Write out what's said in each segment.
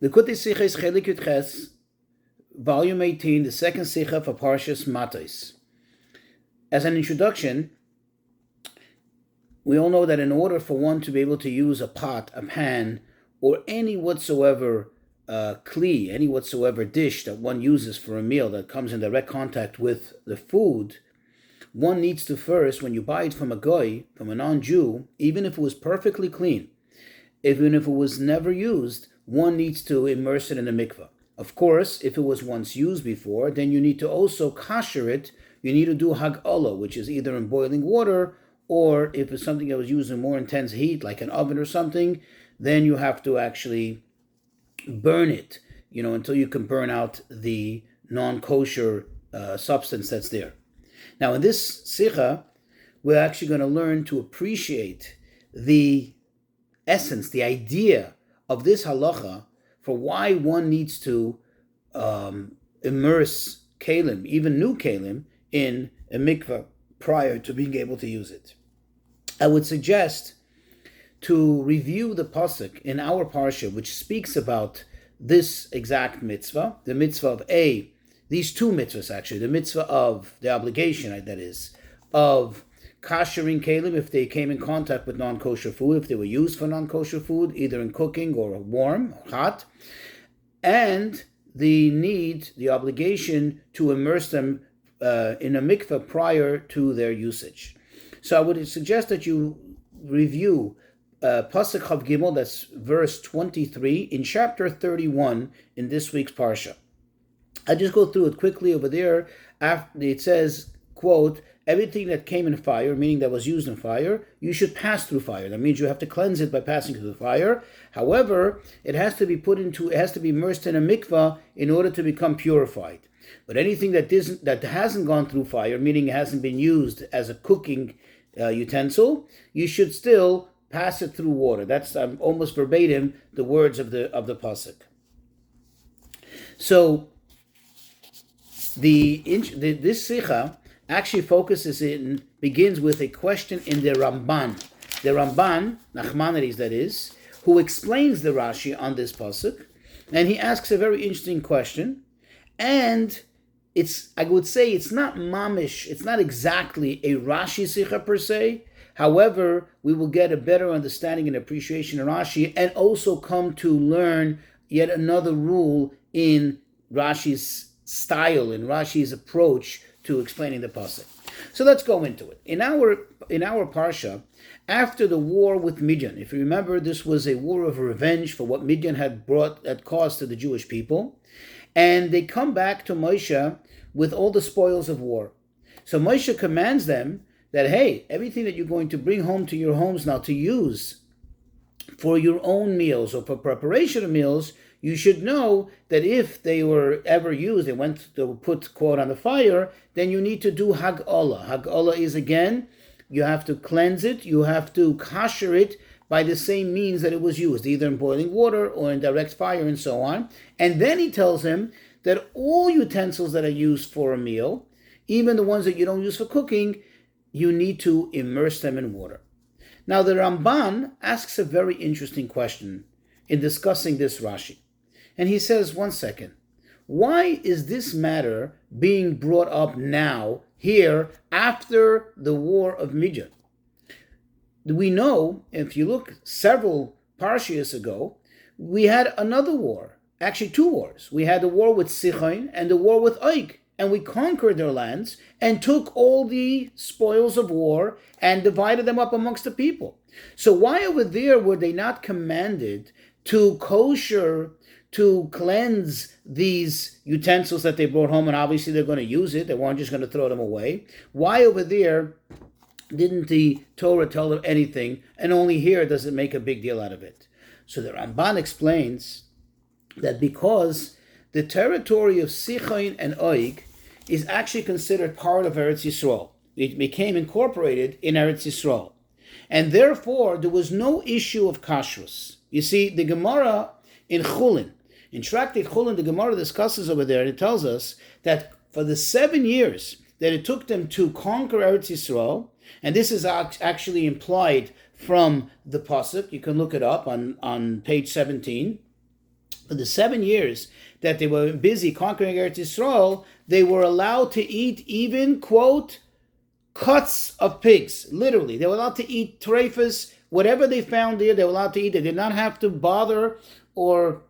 The Kuti Sikha is Chelik Yud Ches, volume 18, the second Sikha for Parshas Matos. As an introduction, we all know that in order for one to be able to use a pot, a pan, or any whatsoever uh, kli, any whatsoever dish that one uses for a meal that comes in direct contact with the food, one needs to first, when you buy it from a goy, from a non-Jew, even if it was perfectly clean, even if it was never used, one needs to immerse it in a mikveh. Of course, if it was once used before, then you need to also kosher it. You need to do hag'ala, which is either in boiling water, or if it's something that was used in more intense heat, like an oven or something, then you have to actually burn it, you know, until you can burn out the non-kosher uh, substance that's there. Now, in this sikha, we're actually going to learn to appreciate the essence, the idea of this halacha for why one needs to um, immerse kalim, even new kalim, in a mikvah prior to being able to use it. I would suggest to review the pasuk in our parsha, which speaks about this exact mitzvah, the mitzvah of a, these two mitzvahs actually, the mitzvah of the obligation that is of kashering kalim if they came in contact with non-kosher food, if they were used for non-kosher food, either in cooking or warm or hot, and the need, the obligation to immerse them uh, in a mikveh prior to their usage. So I would suggest that you review uh, Pasuk Chav Gimel, that's verse 23, in chapter 31 in this week's Parsha. I just go through it quickly over there. After it says, quote, everything that came in fire, meaning that was used in fire, you should pass through fire. That means you have to cleanse it by passing through the fire. However, it has to be put into, it has to be immersed in a mikvah in order to become purified. But anything that isn't, that hasn't gone through fire, meaning it hasn't been used as a cooking uh, utensil, you should still pass it through water. That's um, almost verbatim the words of the of the pasuk. So the, the this sikha actually focuses in begins with a question in the Ramban. The Ramban, Nachmanides that is, who explains the Rashi on this pasuk, and he asks a very interesting question, and it's I would say it's not mamish, it's not exactly a Rashi sikha per se. However, we will get a better understanding and appreciation of Rashi, and also come to learn yet another rule in Rashi's style, in Rashi's approach to explaining the pasuk. So let's go into it. In our in our parsha, after the war with Midian, if you remember, this was a war of revenge for what Midian had brought at cost to the Jewish people, and they come back to Moshe with all the spoils of war. So Moshe commands them that hey, everything that you're going to bring home to your homes now to use for your own meals or for preparation of meals, you should know that if they were ever used, they went to put quote on the fire, then you need to do hag'ala. Hag'ala is again, you have to cleanse it, you have to kasher it by the same means that it was used, either in boiling water or in direct fire and so on. And then he tells him that all utensils that are used for a meal, even the ones that you don't use for cooking, you need to immerse them in water. Now, the Ramban asks a very interesting question in discussing this Rashi. And he says, one second, why is this matter being brought up now, here, after the war of Midian? We know, if you look several parshias ago, we had another war, actually two wars. We had the war with Sichon and the war with Og, and we conquered their lands and took all the spoils of war and divided them up amongst the people. So why over there were they not commanded to kosher to cleanse these utensils that they brought home, and obviously they're going to use it. They weren't just going to throw them away. Why over there didn't the Torah tell them anything, and only here does it make a big deal out of it? So the Ramban explains that because the territory of Sichon and Og is actually considered part of Eretz Yisrael. It became incorporated in Eretz Yisrael. And therefore, there was no issue of kashrus. You see, the Gemara in Chulin, in Tractate Chulin, the Gemara discusses over there, and it tells us that for the seven years that it took them to conquer Eretz Yisrael, and this is actually implied from the pasuk. You can look it up on on page seventeen. For the seven years that they were busy conquering Eretz Yisrael, they were allowed to eat even quote cuts of pigs. Literally, they were allowed to eat trephus, whatever they found there. They were allowed to eat. They did not have to bother or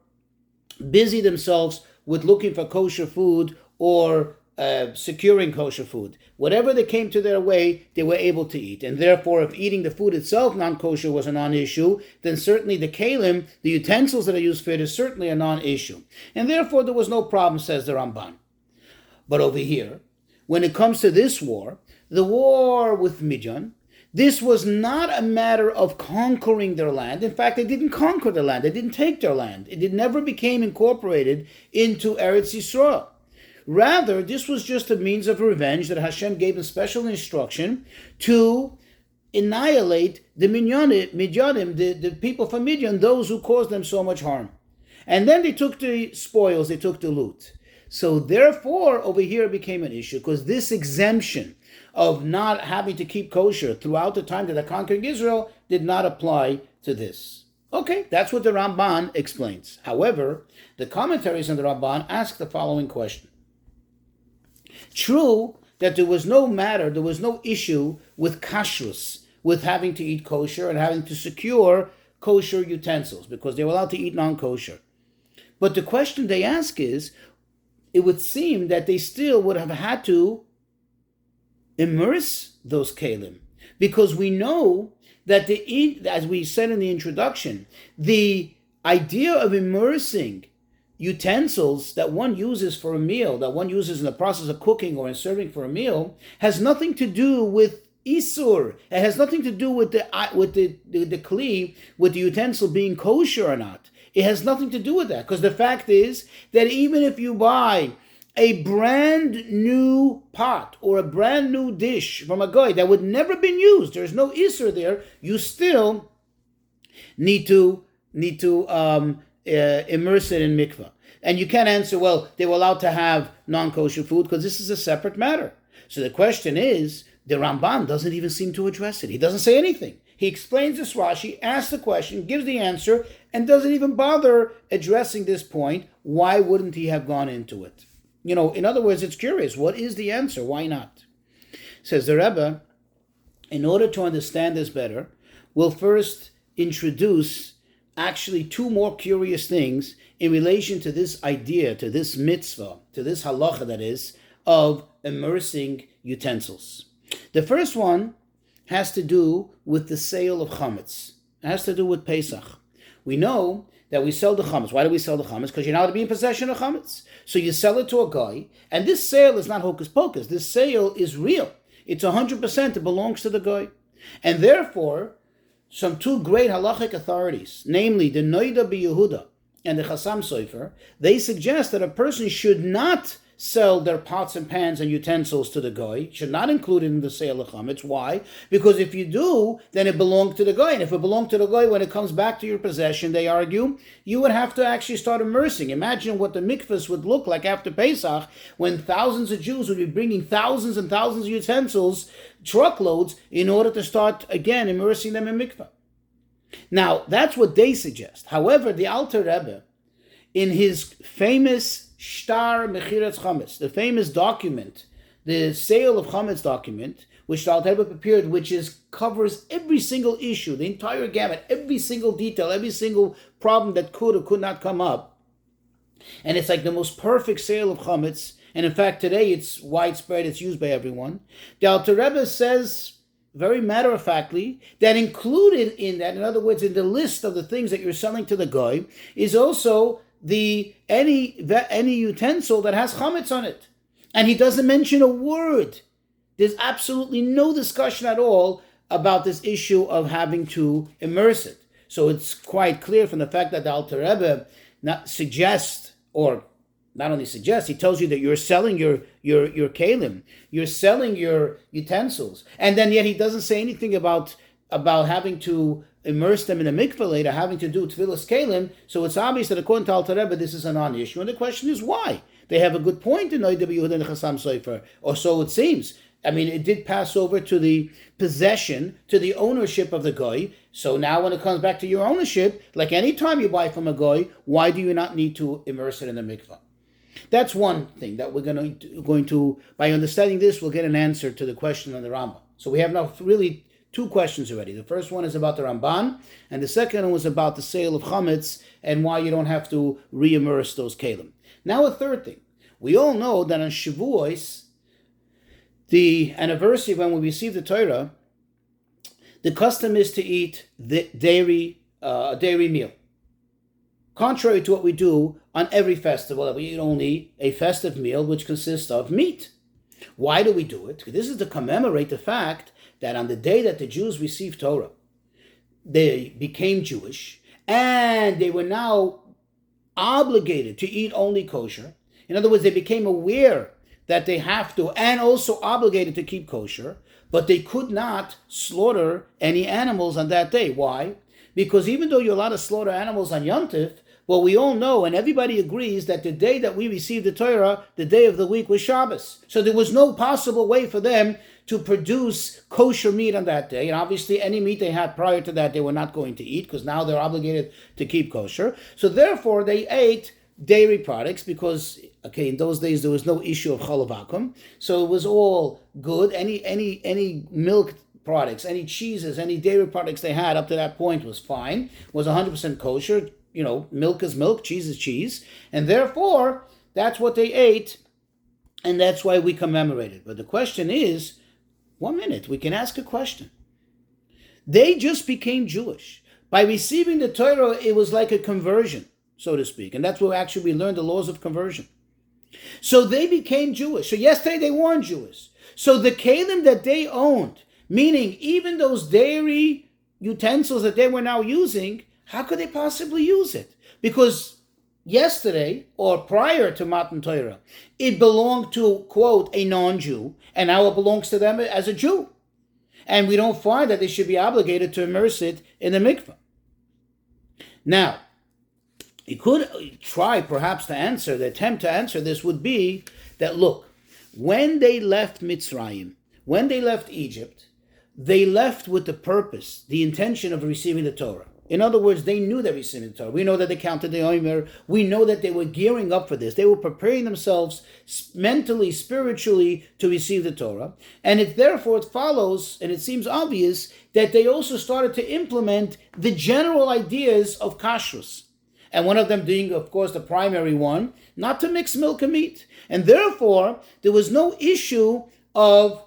busy themselves with looking for kosher food or uh, securing kosher food. Whatever they came to their way, they were able to eat. And therefore, if eating the food itself non kosher was a non issue, then certainly the kalim, the utensils that are used for it, is certainly a non issue. And therefore, there was no problem, says the Ramban. But over here, when it comes to this war, the war with Midian, this was not a matter of conquering their land. In fact, they didn't conquer the land. They didn't take their land. It never became incorporated into Eretz Yisrael. Rather, this was just a means of revenge that Hashem gave a special instruction to annihilate the Midianim, the, the people from Midian, those who caused them so much harm. And then they took the spoils, they took the loot. So therefore, over here it became an issue because this exemption of not having to keep kosher throughout the time that they're conquering Israel did not apply to this. Okay, that's what the Ramban explains. However, the commentaries on the Ramban ask the following question. True that there was no matter, there was no issue with kashrus, with having to eat kosher and having to secure kosher utensils, because they were allowed to eat non-kosher. But the question they ask is, it would seem that they still would have had to immerse those kalim. Because we know that the as we said in the introduction the idea of immersing utensils that one uses for a meal that one uses in the process of cooking or in serving for a meal has nothing to do with isur. It has nothing to do with the uh, with the the, the kli with the utensil being kosher or not. It has nothing to do with that because the fact is that even if you buy a brand new pot or a brand new dish from a guy that would never been used, there's no iser there, you still need to need to um, uh, immerse it in mikvah. And you can't answer, well, they were allowed to have non-kosher food because this is a separate matter. So the question is, the Ramban doesn't even seem to address it. He doesn't say anything. He explains this Rashi, asks the question, gives the answer, and doesn't even bother addressing this point. Why wouldn't he have gone into it? You know, in other words, it's curious. What is the answer? Why not? Says the Rebbe, in order to understand this better, we'll first introduce actually two more curious things in relation to this idea, to this mitzvah, to this halacha that is, of immersing utensils. The first one has to do with the sale of chametz. It has to do with Pesach. We know that we sell the chametz. Why do we sell the chametz? Because you're not to be in possession of chametz. So you sell it to a guy, and this sale is not hocus pocus. This sale is real. It's 100%. It belongs to the guy. And therefore, some two great halachic authorities, namely the Noida Yehuda and the Chassam Sofer, they suggest that a person should not sell their pots and pans and utensils to the guy. Should not include it in the sale of chametz. Why? Because if you do, then it belonged to the guy. And if it belonged to the guy, when it comes back to your possession, they argue, you would have to actually start immersing. Imagine what the mikvahs would look like after Pesach, when thousands of Jews would be bringing thousands and thousands of utensils, truckloads, in order to start again immersing them in mikvah. Now, that's what they suggest. However, the Alter Rebbe, in his famous Shtar Mechiras Chametz, the famous document, the sale of Chametz document, which the Alter prepared, which is covers every single issue, the entire gamut, every single detail, every single problem that could or could not come up. And it's like the most perfect sale of Chametz. And in fact, today it's widespread, it's used by everyone. The Alter Rebbe says very matter of factly, that included in that, in other words, in the list of the things that you're selling to the guy, is also the any any utensil that has chametz on it, and he doesn't mention a word. There's absolutely no discussion at all about this issue of having to immerse it. So it's quite clear from the fact that the Alter Rebbe not suggests or not only suggests, he tells you that you're selling your your your kalim, you're selling your utensils, and then yet he doesn't say anything about about having to immerse them in a mikveh later, having to do tevilas kalim. So it's obvious that according to Alter Rebbe, this is a non-issue, and the question is why. They have a good point in Noida Yehuda and Chassam Sofer, or so it seems. I mean, it did pass over to the possession, to the ownership of the goy. So now, when it comes back to your ownership, like any time you buy from a goy, why do you not need to immerse it in the mikvah? That's one thing that we're going to, going to by understanding this, we'll get an answer to the question on the Rambam. So we have now really two questions already. The first one is about the Ramban, and the second one was about the sale of chametz and why you don't have to re-immerse those kalim. Now a third thing. We all know that on Shavuos, the anniversary when we receive the Torah, the custom is to eat the dairy, uh, dairy meal. Contrary to what we do on every festival, that we eat only a festive meal which consists of meat. Why do we do it? This is to commemorate the fact that on the day that the Jews received Torah, they became Jewish and they were now obligated to eat only kosher. In other words, they became aware that they have to and also obligated to keep kosher, but they could not slaughter any animals on that day. Why? Because even though you're allowed to slaughter animals on Yom well, we all know and everybody agrees that the day that we received the Torah, the day of the week was Shabbos. So there was no possible way for them to produce kosher meat on that day. And obviously, any meat they had prior to that, they were not going to eat because now they're obligated to keep kosher. So therefore, they ate dairy products because okay in those days there was no issue of chalavakum so it was all good. Any any any milk products any cheeses any dairy products they had up to that point was fine was 100% kosher. You know milk is milk cheese is cheese. And therefore that's what they ate and that's why we commemorate it but the question is one minute, we can ask a question. They just became Jewish. By receiving the Torah, it was like a conversion, so to speak. And that's where actually we learned the laws of conversion. So they became Jewish. So yesterday they weren't Jewish. So the kalim that they owned, meaning even those dairy utensils that they were now using, how could they possibly use it? Because yesterday or prior to Matan Torah, it belonged to, quote, a non Jew, and now it belongs to them as a Jew. And we don't find that they should be obligated to immerse it in the mikveh. Now, you could try perhaps to answer, the attempt to answer this would be that look, when they left Mitzrayim, when they left Egypt, they left with the purpose, the intention of receiving the Torah. In other words, they knew that we receiving the Torah. We know that they counted the Omer. We know that they were gearing up for this. They were preparing themselves mentally, spiritually to receive the Torah. And it therefore it follows, and it seems obvious, that they also started to implement the general ideas of kashrus. And one of them being, of course, the primary one, not to mix milk and meat. And therefore, there was no issue of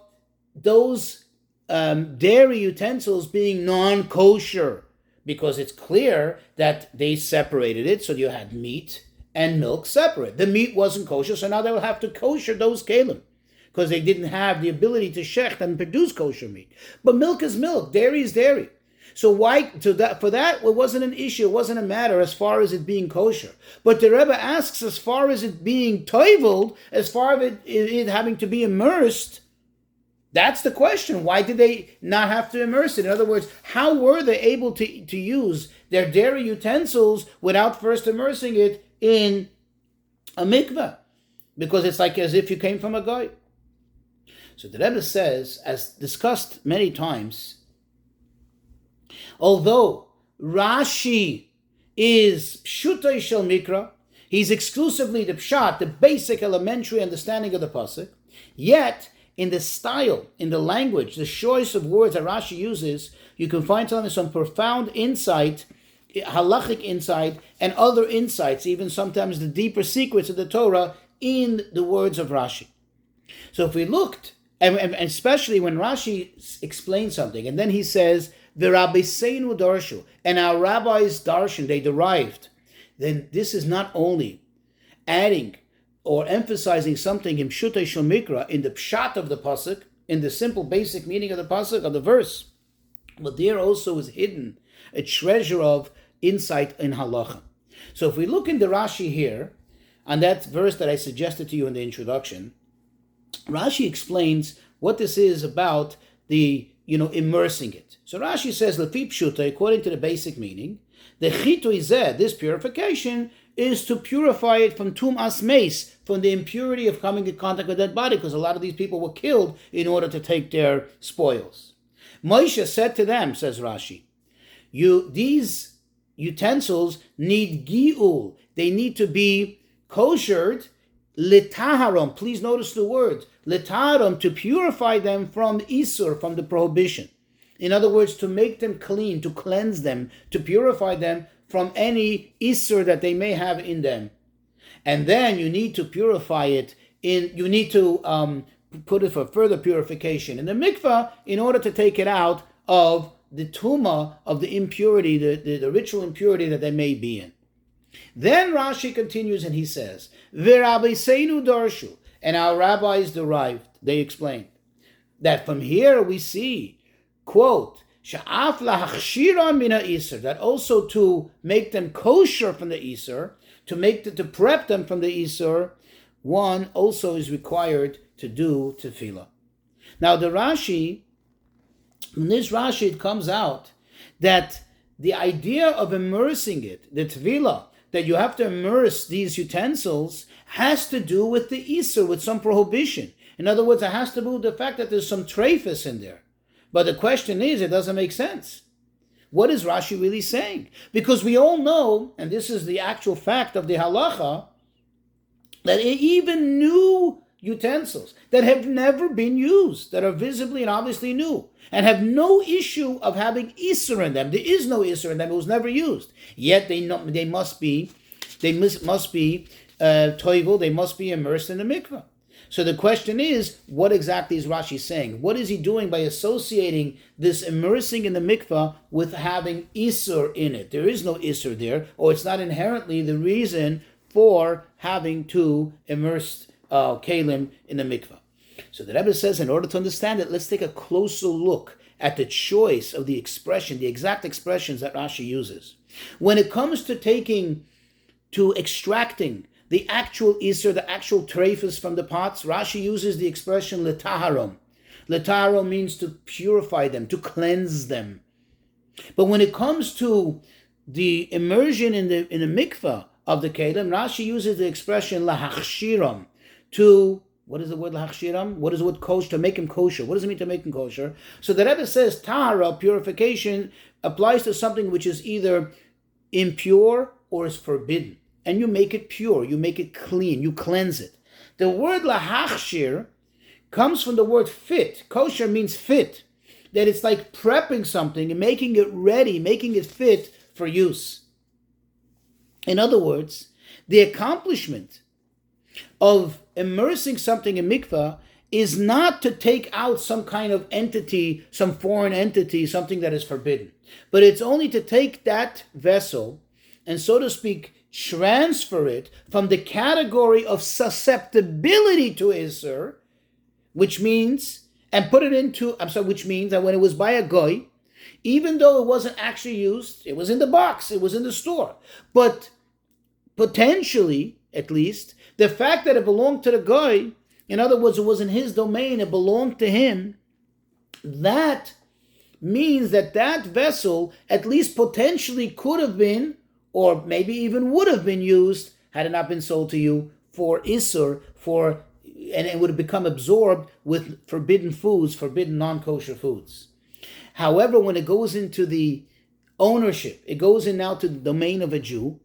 those um, dairy utensils being non kosher because it's clear that they separated it, so you had meat and milk separate. The meat wasn't kosher, so now they will have to kosher those kalim because they didn't have the ability to shecht and produce kosher meat. But milk is milk, dairy is dairy. So why so that for that it wasn't an issue, it wasn't a matter as far as it being kosher. But the Rebbe asks as far as it being toiveled, as far as it, it having to be immersed, that's the question. Why did they not have to immerse it? In other words, how were they able to, to use their dairy utensils without first immersing it in a mikveh? Because it's like as if you came from a guy. So the Rebbe says, as discussed many times, although Rashi is pshutay shel mikra, he's exclusively the pshat, the basic elementary understanding of the pasuk, yet in the style, in the language, the choice of words that Rashi uses, you can find some, some profound insight, halachic insight, and other insights, even sometimes the deeper secrets of the Torah in the words of Rashi. So if we looked, and, and especially when Rashi explains something, and then he says, the Rabboseinu Darshu, and our rabbis darshan, they derived, then this is not only adding or emphasizing something in Pshutei Shomikra, in the pshat of the pasuk, in the simple basic meaning of the pasuk of the verse, but there also is hidden a treasure of insight in halacha. So if we look in the Rashi here, on that verse that I suggested to you in the introduction, Rashi explains what this is about the you know immersing it. So Rashi says Lefi Pshuta, according to the basic meaning, The chitui zeh, this purification, is to purify it from tumas mes, from the impurity of coming in contact with that body, because a lot of these people were killed in order to take their spoils. Moshe said to them, says Rashi, you these utensils need giul. They need to be koshered litaharom. Please notice the word litaharom to purify them from isur, from the prohibition. In other words, to make them clean, to cleanse them, to purify them from any isur that they may have in them. And then you need to purify it in, you need to um, put it for further purification in the mikvah in order to take it out of the tuma of the impurity, the, the, the ritual impurity that they may be in. Then Rashi continues and he says, darshu, and our rabbis derived, they explained, that from here we see, quote, Sha'af lahachshiran mina iser, that also to make them kosher from the iser, to make the, to prep them from the iser, one also is required to do tevilah. Now the Rashi, in this Rashi, it comes out that the idea of immersing it, the tevilah, that you have to immerse these utensils, has to do with the iser, with some prohibition. In other words, it has to do with the fact that there's some trephus in there. But the question is, it doesn't make sense. What is Rashi really saying? Because we all know, and this is the actual fact of the halacha, that even new utensils that have never been used, that are visibly and obviously new, and have no issue of having Isser in them. There is no Isser in them, it was never used. Yet they, they must be, they must, must be uh, toivel, they must be immersed in the mikveh. So the question is, what exactly is Rashi saying? What is he doing by associating this immersing in the mikvah with having Isur in it? There is no Isur there, or it's not inherently the reason for having to immerse uh, kalim in the mikvah. So the Rebbe says, in order to understand it, let's take a closer look at the choice of the expression, the exact expressions that Rashi uses. When it comes to taking, to extracting the actual Isser, the actual trephus from the pots, Rashi uses the expression letaharom. Letaharom means to purify them, to cleanse them. But when it comes to the immersion in the in the mikvah of the kelim, Rashi uses the expression lahachshiram, to what is the word lahachshiram? What is the word kosher? To make him kosher. What does it mean to make him kosher? So the Rebbe says tahara, purification, applies to something which is either impure or is forbidden and you make it pure, you make it clean, you cleanse it. The word lahachshir comes from the word fit. Kosher means fit. That it's like prepping something and making it ready, making it fit for use. In other words, the accomplishment of immersing something in mikvah is not to take out some kind of entity, some foreign entity, something that is forbidden, but it's only to take that vessel and, so to speak, transfer it from the category of susceptibility to Isser, which means, and put it into, I'm sorry, which means that when it was by a goy, even though it wasn't actually used, it was in the box, it was in the store. But potentially, at least, the fact that it belonged to the guy, in other words, it was in his domain, it belonged to him, that means that that vessel, at least potentially, could have been or maybe even would have been used had it not been sold to you for Isur, for and it would have become absorbed with forbidden foods, forbidden non-kosher foods. However, when it goes into the ownership, it goes in now to the domain of a Jew.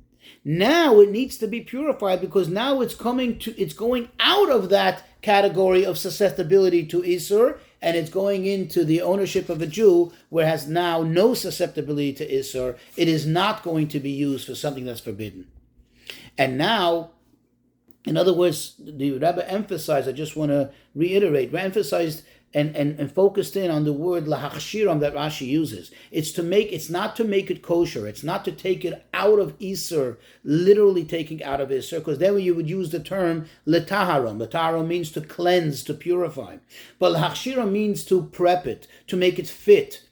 Now it needs to be purified because now it's coming to it's going out of that category of susceptibility to Isur and it's going into the ownership of a Jew where has now no susceptibility to Isser, it is not going to be used for something that's forbidden. And now, in other words, the Rebbe emphasized, I just want to reiterate, emphasized and, and, and focused in on the word lahachshiram that Rashi uses. It's to make it's not to make it kosher. It's not to take it out of Isser, literally taking out of Isser, because then you would use the term letaharam. Letaharam means to cleanse, to purify. But lahachshiram means to prep it, to make it fit,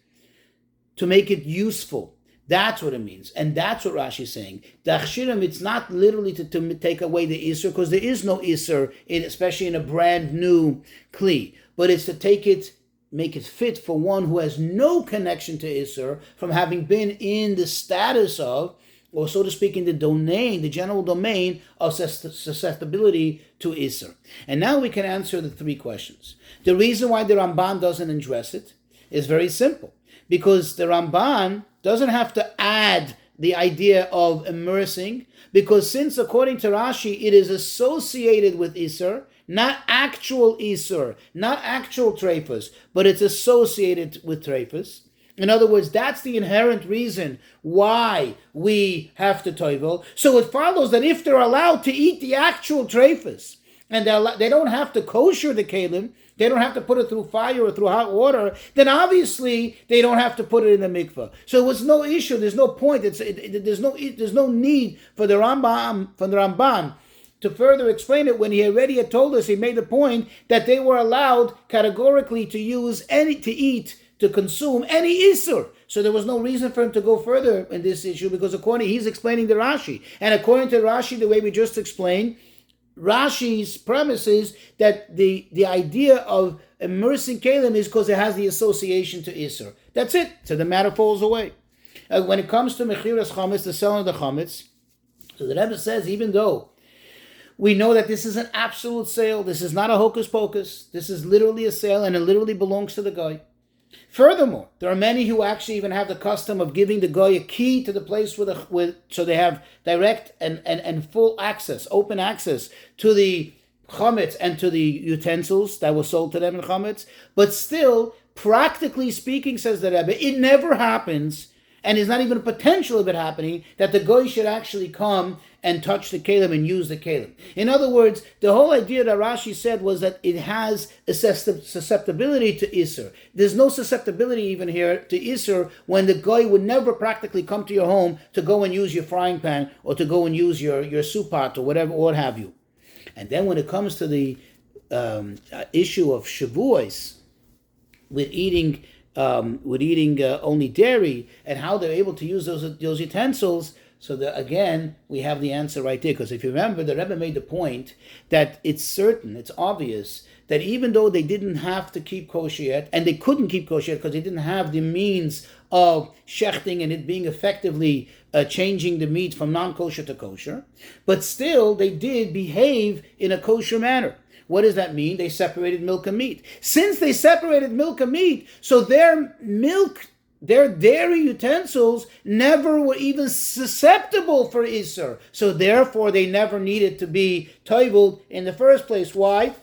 to make it useful. That's what it means. And that's what Rashi is saying. Dachshirim, it's not literally to, to take away the Isser, because there is no Isser, especially in a brand new Kli but it's to take it make it fit for one who has no connection to Isser from having been in the status of, or so to speak, in the domain, the general domain of susceptibility to Isser. And now we can answer the three questions. The reason why the Ramban doesn't address it is very simple. Because the Ramban doesn't have to add the idea of immersing, because since according to Rashi it is associated with Isser, not actual Isur, not actual Trefus, but it's associated with Trefus. In other words, that's the inherent reason why we have to toivel. So it follows that if they're allowed to eat the actual Trefus, and they don't have to kosher the kalim, they don't have to put it through fire or through hot water, then obviously they don't have to put it in the mikveh. So it was no issue. There's no point. It's it, it, there's no it, there's no need for the Rambam for the Ramban to further explain it when he already had told us he made the point that they were allowed categorically to use any to eat to consume any isur. So there was no reason for him to go further in this issue because according he's explaining the Rashi and according to Rashi the way we just explained. Rashi's premise is that the, the idea of immersing Kalim is because it has the association to Isser. That's it. So the matter falls away. Uh, when it comes to Mechiras Chametz, the selling of the Chametz, so the Rebbe says even though we know that this is an absolute sale. This is not a hocus pocus. This is literally a sale and it literally belongs to the guy. Furthermore, there are many who actually even have the custom of giving the guy a key to the place with, a, with so they have direct and, and, and full access, open access to the chametz and to the utensils that were sold to them in chametz. But still, practically speaking, says the Rebbe, it never happens, and is not even a potential of it happening, that the guy should actually come and touch the kalim and use the kalim. In other words, the whole idea that Rashi said was that it has a susceptibility to Isser. There's no susceptibility even here to Isser when the guy would never practically come to your home to go and use your frying pan or to go and use your, your soup pot or whatever, or what have you. And then when it comes to the um, uh, issue of Shavuos, with eating um, with eating uh, only dairy and how they're able to use those those utensils, so that again, we have the answer right there. Because if you remember, the Rebbe made the point that it's certain, it's obvious that even though they didn't have to keep kosher yet, and they couldn't keep kosher because they didn't have the means of shechting and it being effectively uh, changing the meat from non-kosher to kosher, but still they did behave in a kosher manner. What does that mean? They separated milk and meat. Since they separated milk and meat, so their milk their dairy utensils never were even susceptible for Isser. So therefore they never needed to be toiveled in the first place. Why?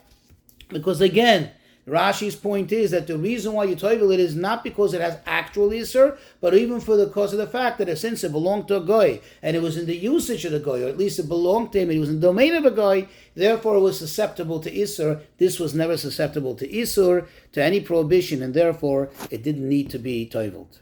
Because again, Rashi's point is that the reason why you toivel it is not because it has actual Isser, but even for the cause of the fact that since it belonged to a guy, and it was in the usage of the guy, or at least it belonged to him, it was in the domain of a guy, therefore it was susceptible to Isser. This was never susceptible to Isser, to any prohibition, and therefore it didn't need to be toiveled.